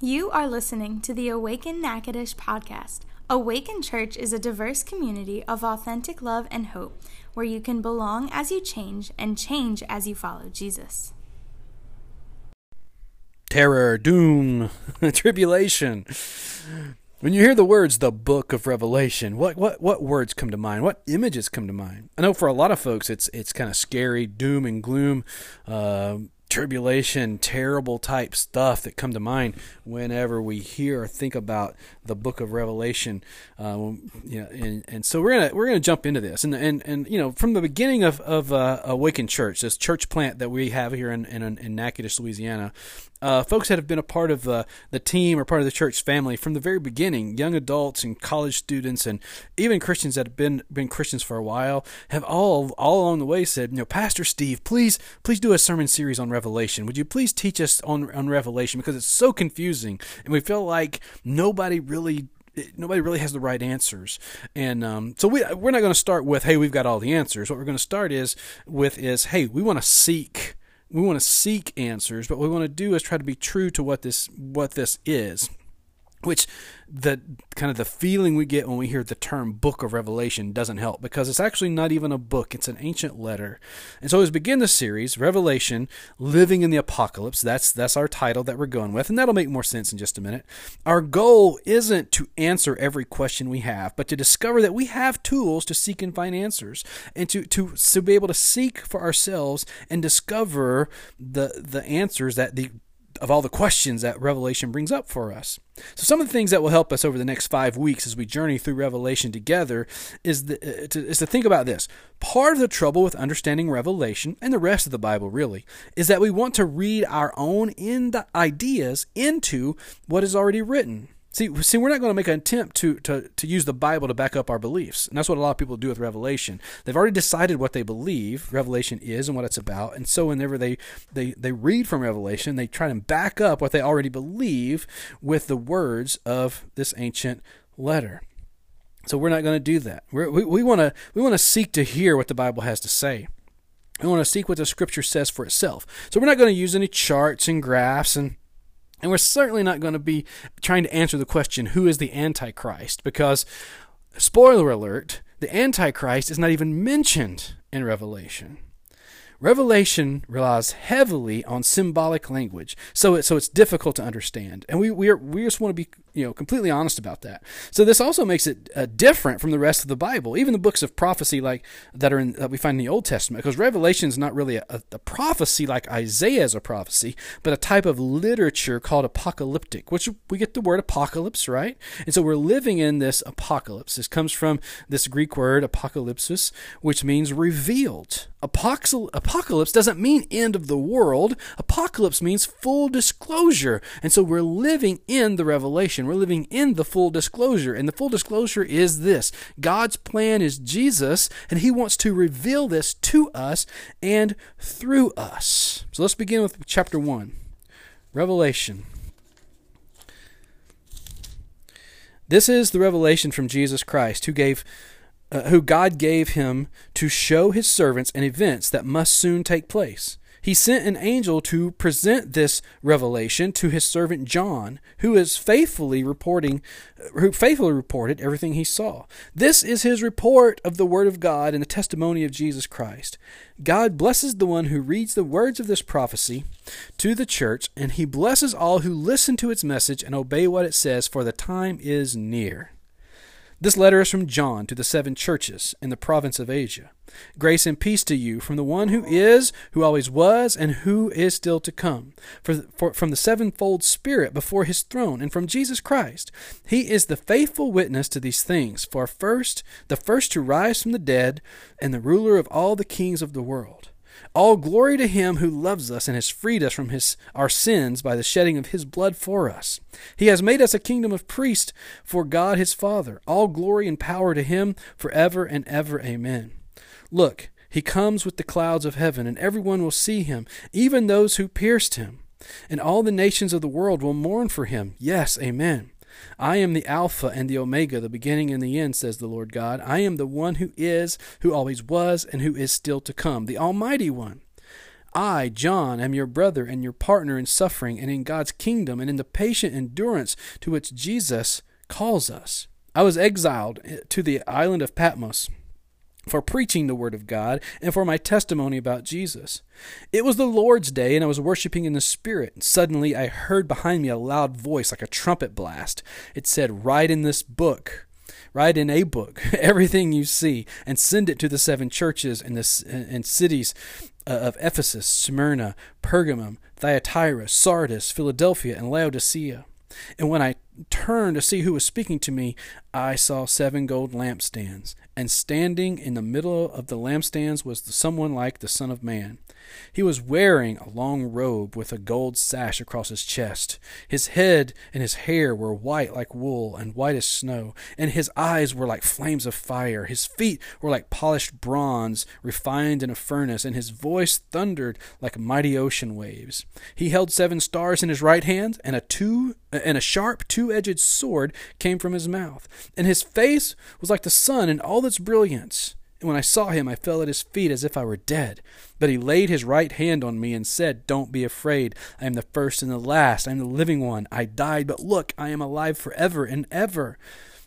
You are listening to the Awaken Natchitoches podcast. Awaken Church is a diverse community of authentic love and hope where you can belong as you change and change as you follow Jesus. Terror, doom, tribulation. When you hear the words "the Book of Revelation," what what what words come to mind? What images come to mind? I know for a lot of folks, it's it's kind of scary, doom and gloom. Uh, tribulation, terrible type stuff that come to mind whenever we hear or think about the book of Revelation. Uh, you know, and, and so we're gonna we're gonna jump into this, and and and you know from the beginning of of uh, Awaken Church, this church plant that we have here in in, in Natchitoches, Louisiana, uh, folks that have been a part of uh, the team or part of the church family from the very beginning, young adults and college students, and even Christians that have been been Christians for a while, have all all along the way said, you know, Pastor Steve, please please do a sermon series on Revelation. Would you please teach us on on Revelation because it's so confusing, and we feel like nobody really nobody really has the right answers. And um, so we we're not going to start with hey we've got all the answers. What we're going to start is with is hey we want to seek we want to seek answers, but what we want to do is try to be true to what this what this is which the kind of the feeling we get when we hear the term book of revelation doesn't help because it's actually not even a book. It's an ancient letter. And so as we begin the series revelation living in the apocalypse that's that's our title that we're going with and that'll make more sense in just a minute. Our goal isn't to answer every question we have but to discover that we have tools to seek and find answers and to to, to be able to seek for ourselves and discover the the answers that the of all the questions that Revelation brings up for us. So, some of the things that will help us over the next five weeks as we journey through Revelation together is, the, uh, to, is to think about this. Part of the trouble with understanding Revelation and the rest of the Bible, really, is that we want to read our own in ideas into what is already written. See, see, we're not going to make an attempt to, to, to use the Bible to back up our beliefs. And that's what a lot of people do with Revelation. They've already decided what they believe Revelation is and what it's about. And so whenever they, they, they read from Revelation, they try to back up what they already believe with the words of this ancient letter. So we're not going to do that. We're, we we want to we want to seek to hear what the Bible has to say. We want to seek what the Scripture says for itself. So we're not going to use any charts and graphs and and we're certainly not going to be trying to answer the question, who is the Antichrist? Because, spoiler alert, the Antichrist is not even mentioned in Revelation. Revelation relies heavily on symbolic language, so it, so it's difficult to understand, and we we, are, we just want to be you know completely honest about that. So this also makes it uh, different from the rest of the Bible, even the books of prophecy like that are in, that we find in the Old Testament, because Revelation is not really a, a prophecy like Isaiah is a prophecy, but a type of literature called apocalyptic, which we get the word apocalypse, right? And so we're living in this apocalypse. This comes from this Greek word apocalypsis, which means revealed. Apocalypse doesn't mean end of the world. Apocalypse means full disclosure. And so we're living in the revelation. We're living in the full disclosure. And the full disclosure is this God's plan is Jesus, and He wants to reveal this to us and through us. So let's begin with chapter 1 Revelation. This is the revelation from Jesus Christ, who gave uh, who God gave him to show his servants and events that must soon take place. He sent an angel to present this revelation to his servant John, who is faithfully reporting uh, who faithfully reported everything he saw. This is his report of the word of God and the testimony of Jesus Christ. God blesses the one who reads the words of this prophecy to the church, and he blesses all who listen to its message and obey what it says, for the time is near. This letter is from John to the seven churches in the province of Asia. Grace and peace to you from the one who is, who always was, and who is still to come, for, for, from the sevenfold Spirit before his throne, and from Jesus Christ. He is the faithful witness to these things, for first, the first to rise from the dead, and the ruler of all the kings of the world. All glory to him who loves us and has freed us from his, our sins by the shedding of his blood for us. He has made us a kingdom of priests for God his Father. All glory and power to him forever and ever. Amen. Look, he comes with the clouds of heaven, and everyone will see him, even those who pierced him. And all the nations of the world will mourn for him. Yes, amen. I am the Alpha and the Omega, the beginning and the end, says the Lord God. I am the one who is, who always was, and who is still to come, the Almighty One. I, John, am your brother and your partner in suffering and in God's kingdom and in the patient endurance to which Jesus calls us. I was exiled to the island of Patmos for preaching the word of God and for my testimony about Jesus. It was the Lord's day, and I was worshiping in the Spirit. And suddenly I heard behind me a loud voice like a trumpet blast. It said, Write in this book. Write in a book everything you see and send it to the seven churches and, the, and cities uh, of Ephesus, Smyrna, Pergamum, Thyatira, Sardis, Philadelphia, and Laodicea. And when I turned to see who was speaking to me, I saw seven gold lampstands, and standing in the middle of the lampstands was someone like the Son of Man. He was wearing a long robe with a gold sash across his chest. His head and his hair were white like wool and white as snow, and his eyes were like flames of fire. His feet were like polished bronze refined in a furnace, and his voice thundered like mighty ocean waves. He held seven stars in his right hand, and a two and a sharp two-edged sword came from his mouth, and his face was like the sun in all its brilliance. And when I saw him, I fell at his feet as if I were dead. But he laid his right hand on me and said, Don't be afraid. I am the first and the last. I am the living one. I died, but look, I am alive forever and ever.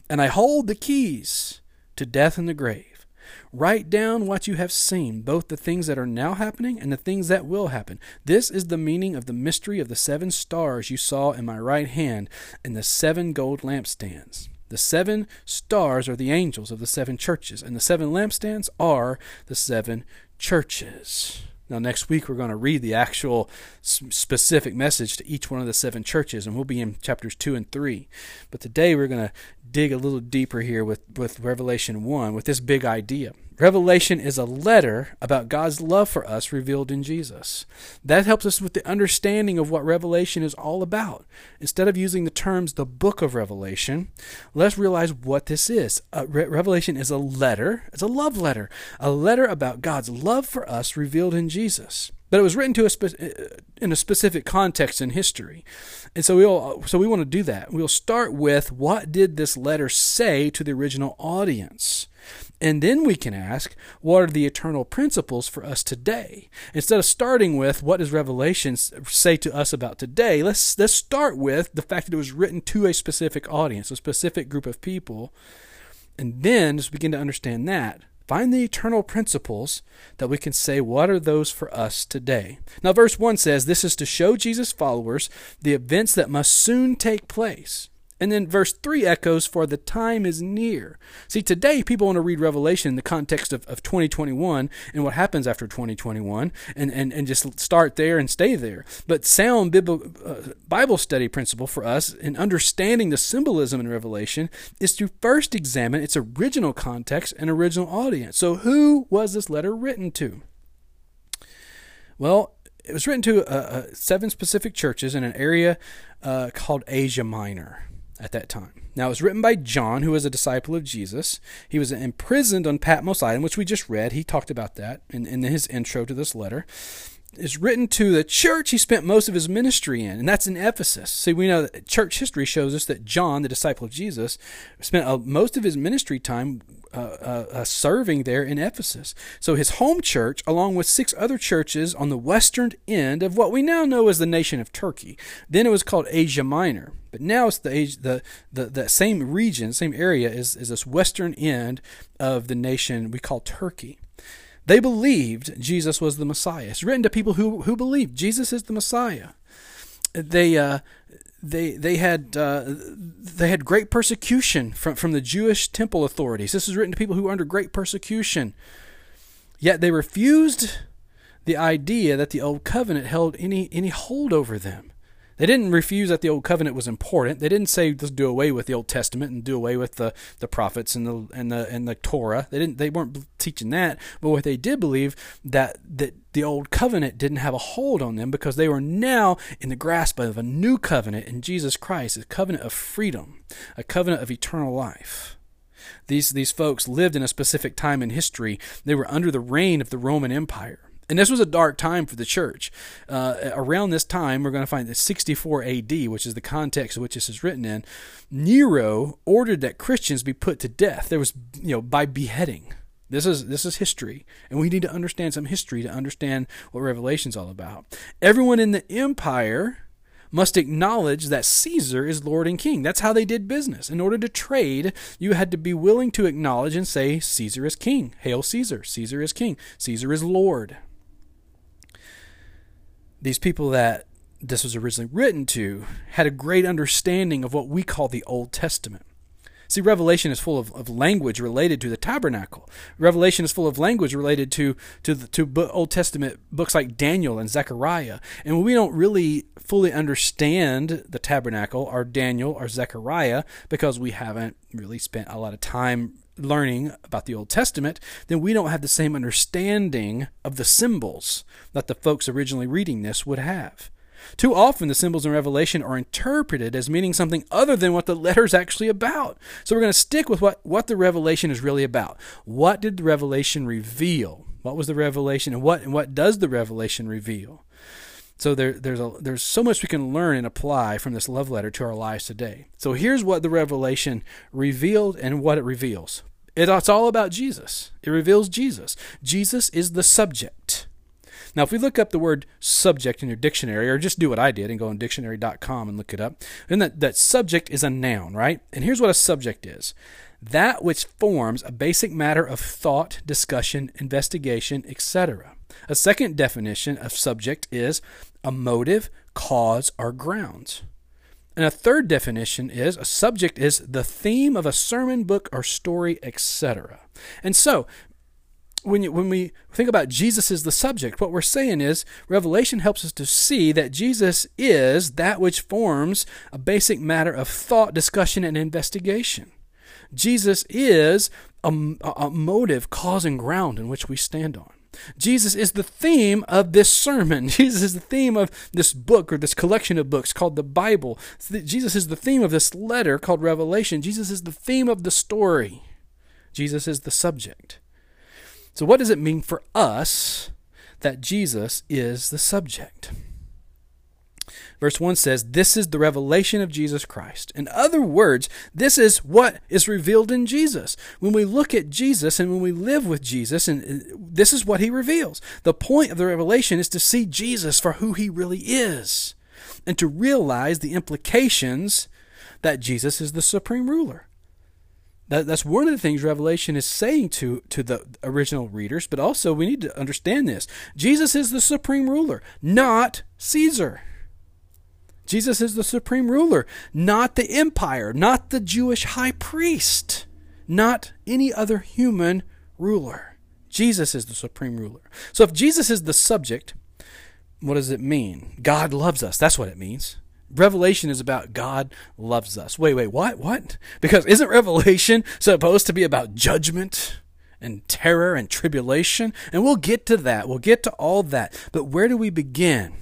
And I hold the keys to death and the grave. Write down what you have seen, both the things that are now happening and the things that will happen. This is the meaning of the mystery of the seven stars you saw in my right hand and the seven gold lampstands. The seven stars are the angels of the seven churches, and the seven lampstands are the seven churches. Now, next week, we're going to read the actual specific message to each one of the seven churches, and we'll be in chapters 2 and 3. But today, we're going to dig a little deeper here with, with Revelation 1 with this big idea. Revelation is a letter about God's love for us revealed in Jesus. That helps us with the understanding of what Revelation is all about. Instead of using the terms the book of Revelation, let's realize what this is. Uh, Re- Revelation is a letter, it's a love letter, a letter about God's love for us revealed in Jesus but it was written to a spe- uh, in a specific context in history. And so we'll so we want to do that. We'll start with what did this letter say to the original audience? And then we can ask, what are the eternal principles for us today? Instead of starting with what does Revelation say to us about today, let's let's start with the fact that it was written to a specific audience, a specific group of people, and then just begin to understand that. Find the eternal principles that we can say, what are those for us today? Now, verse 1 says, This is to show Jesus' followers the events that must soon take place. And then verse 3 echoes, For the time is near. See, today people want to read Revelation in the context of, of 2021 and what happens after 2021 and, and, and just start there and stay there. But sound Bible, uh, Bible study principle for us in understanding the symbolism in Revelation is to first examine its original context and original audience. So, who was this letter written to? Well, it was written to uh, seven specific churches in an area uh, called Asia Minor at that time. Now, it was written by John, who was a disciple of Jesus. He was imprisoned on Patmos Island, which we just read. He talked about that in, in his intro to this letter. It's written to the church he spent most of his ministry in, and that's in Ephesus. See, we know that church history shows us that John, the disciple of Jesus, spent uh, most of his ministry time uh, uh, uh, serving there in Ephesus. So his home church, along with six other churches on the western end of what we now know as the nation of Turkey. Then it was called Asia Minor, but now it's the the the, the same region, same area is is this western end of the nation we call Turkey. They believed Jesus was the Messiah. It's written to people who who believe Jesus is the Messiah. They uh, they they had uh, they had great persecution from from the Jewish temple authorities. This is written to people who were under great persecution. Yet they refused the idea that the old covenant held any any hold over them. They didn't refuse that the old covenant was important. They didn't say let's do away with the Old Testament and do away with the, the prophets and the and the and the Torah. They didn't they weren't teaching that. But what they did believe that that the old covenant didn't have a hold on them because they were now in the grasp of a new covenant in Jesus Christ, a covenant of freedom, a covenant of eternal life. These these folks lived in a specific time in history. They were under the reign of the Roman Empire. And this was a dark time for the church. Uh, around this time, we're going to find that 64 AD, which is the context in which this is written in, Nero ordered that Christians be put to death. There was, you know, by beheading. This is this is history, and we need to understand some history to understand what Revelation's all about. Everyone in the empire must acknowledge that Caesar is Lord and King. That's how they did business. In order to trade, you had to be willing to acknowledge and say, Caesar is King. Hail Caesar. Caesar is King. Caesar is Lord. These people that this was originally written to had a great understanding of what we call the Old Testament. See, Revelation is full of, of language related to the tabernacle. Revelation is full of language related to to the, to Old Testament books like Daniel and Zechariah. And we don't really fully understand the tabernacle or Daniel or Zechariah because we haven't really spent a lot of time learning about the Old Testament, then we don't have the same understanding of the symbols that the folks originally reading this would have. Too often, the symbols in Revelation are interpreted as meaning something other than what the letter is actually about. So we're going to stick with what, what the Revelation is really about. What did the Revelation reveal? What was the Revelation, and what and what does the Revelation reveal? So there, there's a, there's so much we can learn and apply from this love letter to our lives today. So here's what the Revelation revealed and what it reveals. It's all about Jesus. It reveals Jesus. Jesus is the subject. Now, if we look up the word subject in your dictionary, or just do what I did and go on dictionary.com and look it up, then that, that subject is a noun, right? And here's what a subject is that which forms a basic matter of thought, discussion, investigation, etc. A second definition of subject is a motive, cause, or grounds. And a third definition is a subject is the theme of a sermon, book, or story, etc. And so, when, you, when we think about Jesus as the subject, what we're saying is Revelation helps us to see that Jesus is that which forms a basic matter of thought, discussion, and investigation. Jesus is a, a motive, cause, and ground in which we stand on. Jesus is the theme of this sermon. Jesus is the theme of this book or this collection of books called the Bible. Jesus is the theme of this letter called Revelation. Jesus is the theme of the story. Jesus is the subject. So, what does it mean for us that Jesus is the subject? Verse 1 says, This is the revelation of Jesus Christ. In other words, this is what is revealed in Jesus. When we look at Jesus and when we live with Jesus, and uh, this is what he reveals. The point of the revelation is to see Jesus for who he really is and to realize the implications that Jesus is the supreme ruler. That, that's one of the things Revelation is saying to, to the original readers, but also we need to understand this. Jesus is the supreme ruler, not Caesar. Jesus is the supreme ruler, not the empire, not the Jewish high priest, not any other human ruler. Jesus is the supreme ruler. So if Jesus is the subject, what does it mean? God loves us. That's what it means. Revelation is about God loves us. Wait, wait, what? What? Because isn't Revelation supposed to be about judgment and terror and tribulation? And we'll get to that. We'll get to all that. But where do we begin?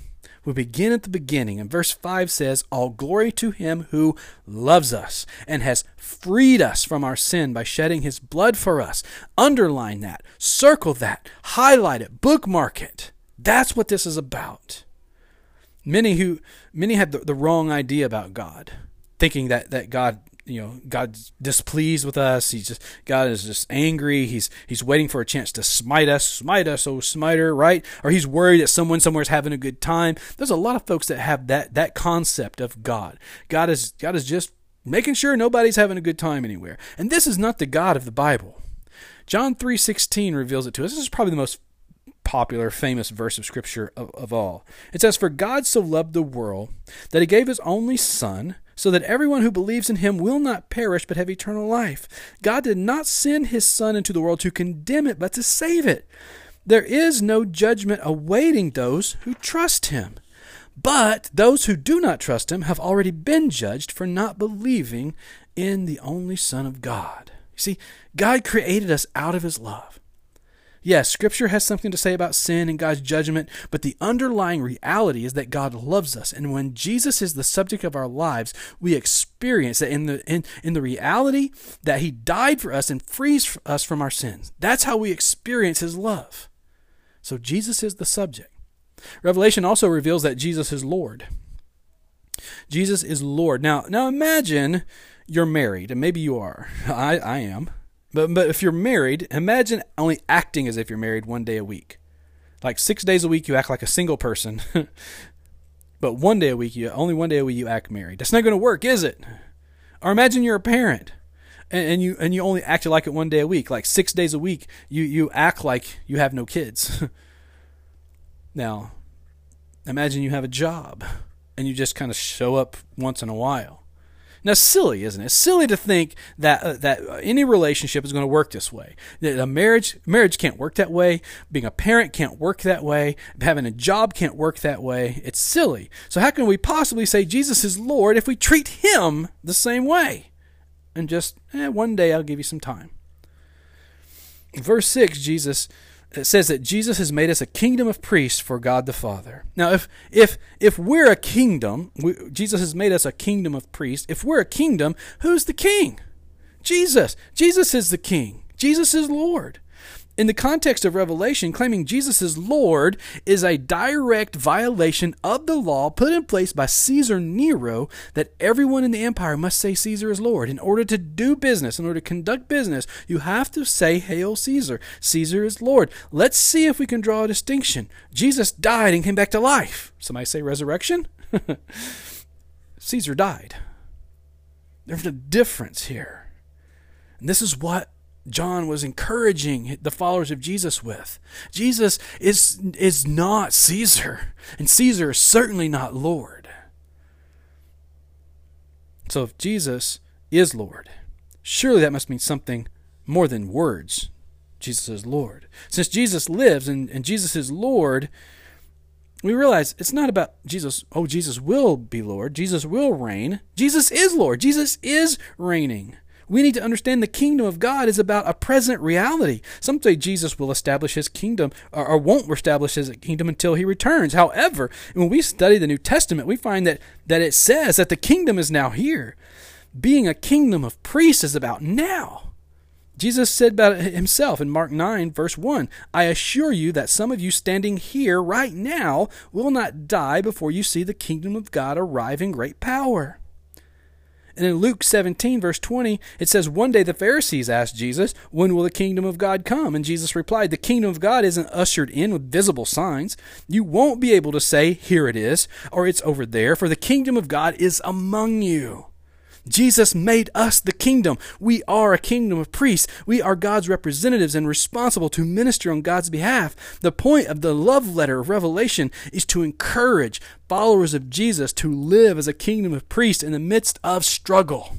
We begin at the beginning, and verse 5 says, All glory to him who loves us and has freed us from our sin by shedding his blood for us. Underline that, circle that, highlight it, bookmark it. That's what this is about. Many who many had the, the wrong idea about God, thinking that, that God you know God's displeased with us. He's just God is just angry. He's he's waiting for a chance to smite us, smite us, oh smiter, right? Or he's worried that someone somewhere's having a good time. There's a lot of folks that have that that concept of God. God is God is just making sure nobody's having a good time anywhere. And this is not the God of the Bible. John 3:16 reveals it to us. This is probably the most popular, famous verse of Scripture of, of all. It says, For God so loved the world that he gave his only Son, so that everyone who believes in him will not perish but have eternal life. God did not send his Son into the world to condemn it, but to save it. There is no judgment awaiting those who trust him. But those who do not trust him have already been judged for not believing in the only Son of God. You see, God created us out of his love. Yes, Scripture has something to say about sin and God's judgment, but the underlying reality is that God loves us. And when Jesus is the subject of our lives, we experience that in the, in, in the reality that He died for us and frees us from our sins. That's how we experience His love. So Jesus is the subject. Revelation also reveals that Jesus is Lord. Jesus is Lord. Now, now imagine you're married, and maybe you are. I, I am. But but if you're married, imagine only acting as if you're married one day a week. Like six days a week, you act like a single person. but one day a week, you only one day a week you act married. That's not going to work, is it? Or imagine you're a parent, and, and you and you only act like it one day a week. Like six days a week, you you act like you have no kids. now, imagine you have a job, and you just kind of show up once in a while. Now, silly, isn't it? silly to think that uh, that any relationship is going to work this way. That a marriage marriage can't work that way. Being a parent can't work that way. Having a job can't work that way. It's silly. So how can we possibly say Jesus is Lord if we treat Him the same way? And just eh, one day I'll give you some time. verse six, Jesus it says that Jesus has made us a kingdom of priests for God the Father. Now, if if if we're a kingdom, we, Jesus has made us a kingdom of priests. If we're a kingdom, who's the king? Jesus. Jesus is the king. Jesus is Lord in the context of Revelation, claiming Jesus is Lord is a direct violation of the law put in place by Caesar Nero that everyone in the empire must say Caesar is Lord. In order to do business, in order to conduct business, you have to say, Hail Caesar. Caesar is Lord. Let's see if we can draw a distinction. Jesus died and came back to life. Somebody say resurrection? Caesar died. There's a difference here. And this is what John was encouraging the followers of Jesus with. Jesus is, is not Caesar, and Caesar is certainly not Lord. So if Jesus is Lord, surely that must mean something more than words. Jesus is Lord. Since Jesus lives and, and Jesus is Lord, we realize it's not about Jesus, oh, Jesus will be Lord. Jesus will reign. Jesus is Lord. Jesus is reigning. We need to understand the kingdom of God is about a present reality. Some say Jesus will establish his kingdom or, or won't establish his kingdom until he returns. However, when we study the New Testament, we find that, that it says that the kingdom is now here. Being a kingdom of priests is about now. Jesus said about himself in Mark 9, verse 1 I assure you that some of you standing here right now will not die before you see the kingdom of God arrive in great power. And in Luke 17, verse 20, it says, One day the Pharisees asked Jesus, When will the kingdom of God come? And Jesus replied, The kingdom of God isn't ushered in with visible signs. You won't be able to say, Here it is, or it's over there, for the kingdom of God is among you. Jesus made us the kingdom. We are a kingdom of priests. We are God's representatives and responsible to minister on God's behalf. The point of the love letter of Revelation is to encourage followers of Jesus to live as a kingdom of priests in the midst of struggle.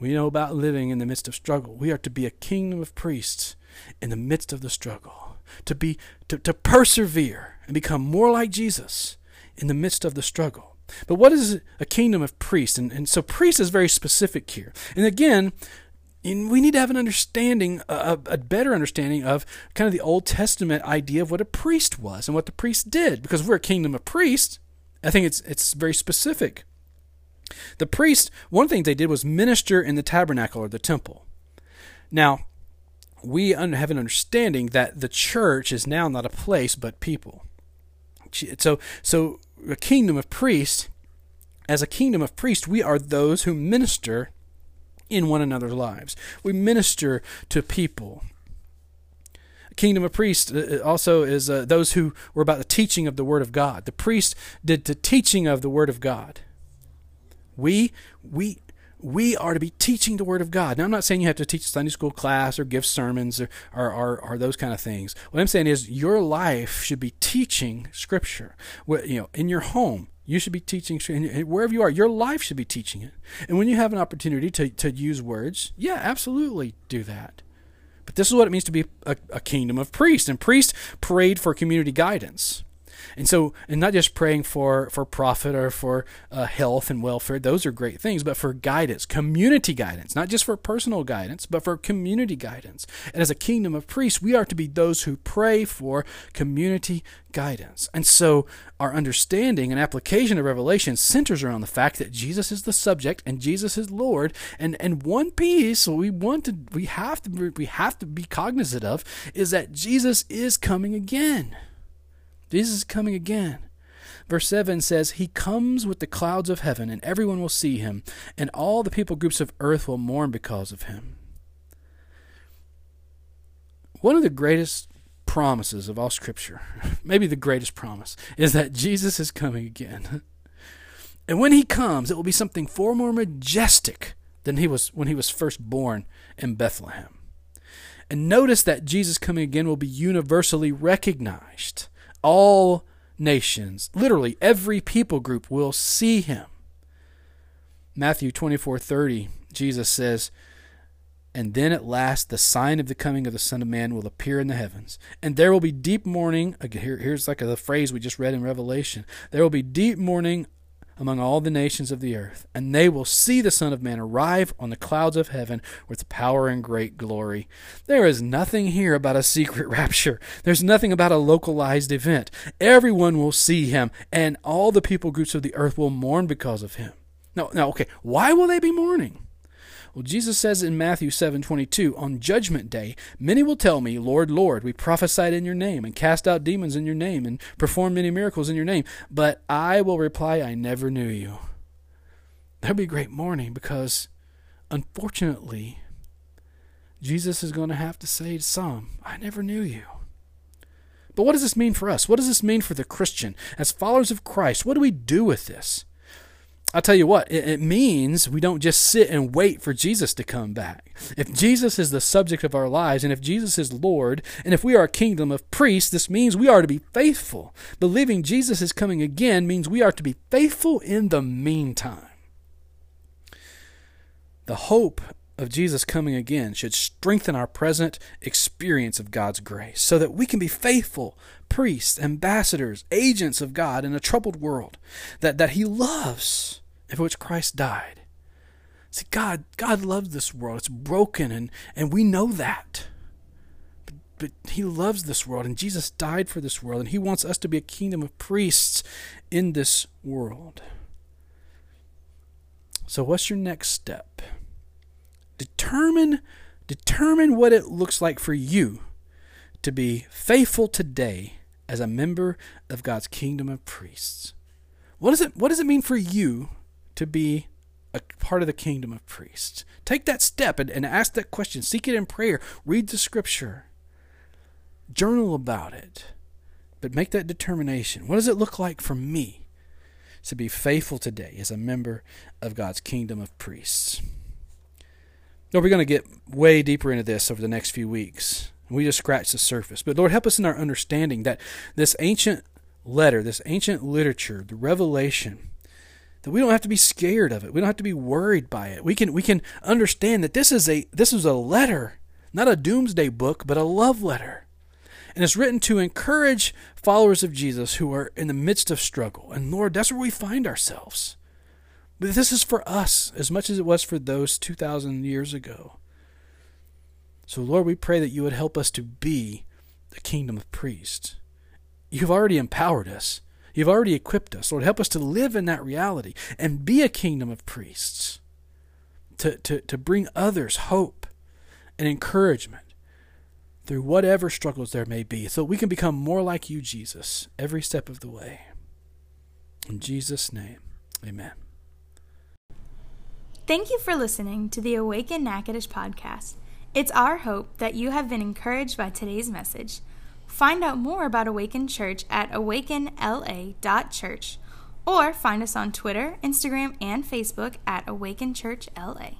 We know about living in the midst of struggle. We are to be a kingdom of priests in the midst of the struggle, to be to, to persevere and become more like Jesus in the midst of the struggle. But what is a kingdom of priests? And, and so priest is very specific here. And again, we need to have an understanding, a, a, better understanding of kind of the Old Testament idea of what a priest was and what the priest did. Because we're a kingdom of priests, I think it's it's very specific. The priest, one thing they did was minister in the tabernacle or the temple. Now, we have an understanding that the church is now not a place but people. So, so a kingdom of priests, as a kingdom of priests, we are those who minister in one another's lives. We minister to people. A kingdom of priests uh, uh, also is uh, those who were about the teaching of the Word of God. The priest did the teaching of the Word of God. We we we are to be teaching the Word of God. Now, I'm not saying you have to teach Sunday school class or give sermons or, or, or, or, those kind of things. What I'm saying is your life should be teaching Scripture. You know, in your home, you should be teaching wherever you are. Your life should be teaching it. And when you have an opportunity to, to use words, yeah, absolutely do that. But this is what it means to be a, a kingdom of priests. And priests prayed for community guidance. And so, and not just praying for, for profit or for uh, health and welfare, those are great things, but for guidance, community guidance, not just for personal guidance, but for community guidance. And as a kingdom of priests, we are to be those who pray for community guidance. And so, our understanding and application of Revelation centers around the fact that Jesus is the subject and Jesus is Lord. And and one piece we want to we have to we have to be cognizant of is that Jesus is coming again. Jesus is coming again. Verse 7 says, He comes with the clouds of heaven, and everyone will see him, and all the people groups of earth will mourn because of him. one of the greatest promises of all Scripture, maybe the greatest promise, is that Jesus is coming again. And when he comes, it will be something far more majestic than he was when he was first born in Bethlehem. And notice that Jesus coming again will be universally recognized. All nations, literally every people group will see him. Matthew 24:30, Jesus says, and then at last the sign of the coming of the Son of Man will appear in the heavens. And there will be deep mourning. Here, here's like a, phrase we just read in Revelation. There will be deep mourning among all the nations of the earth, and they will see the Son of Man arrive on the clouds of heaven with power and great glory. There is nothing here about a secret rapture. There's nothing about a localized event. Everyone will see him, and all the people groups of the earth will mourn because of him. No, no, okay. Why will they be mourning? Well, Jesus says in Matthew 7:22, "On judgment day, many will tell me, Lord, Lord, we prophesied in your name and cast out demons in your name and performed many miracles in your name, but I will reply, I never knew you." There'll be a great mourning because unfortunately, Jesus is going to have to say to some, I never knew you. But what does this mean for us? What does this mean for the Christian? As followers of Christ, what do we do with this? I'll tell you what, it, it, means we don't just sit and wait for Jesus to come back. If Jesus is the subject of our lives, and if Jesus is Lord, and if we are a kingdom of priests, this means we are to be faithful. Believing Jesus is coming again means we are to be faithful in the meantime. The hope of Jesus coming again should strengthen our present experience of God's grace so that we can be faithful priests, ambassadors, agents of God in a troubled world that, that He loves and for which Christ died. See, God, God loves this world. It's broken, and, and we know that. But, but He loves this world, and Jesus died for this world, and He wants us to be a kingdom of priests in this world. So, what's your next step? Determine, determine what it looks like for you to be faithful today as a member of God's kingdom of priests. What does it, what does it mean for you to be a part of the kingdom of priests. Take that step and, and ask that question. Seek it in prayer. Read the scripture. Journal about it. But make that determination. What does it look like for me to be faithful today as a member of God's kingdom of priests? Lord, we're going to get way deeper into this over the next few weeks. We just scratched the surface. But Lord, help us in our understanding that this ancient letter, this ancient literature, the revelation, that we don't have to be scared of it. We don't have to be worried by it. We can we can understand that this is a this is a letter, not a doomsday book, but a love letter. And it's written to encourage followers of Jesus who are in the midst of struggle. And Lord, that's where we find ourselves. But this is for us as much as it was for those 2,000 years ago. So, Lord, we pray that you would help us to be the kingdom of priests. You've already empowered us. You've already equipped us. Lord, help us to live in that reality and be a kingdom of priests, to, to, to bring others hope and encouragement through whatever struggles there may be, so we can become more like you, Jesus, every step of the way. In Jesus' name, amen. Thank you for listening to the Awaken Natchitoches podcast. It's our hope that you have been encouraged by today's message. Find out more about Awaken Church at awakenla.church or find us on Twitter, Instagram, and Facebook at Awaken Church LA.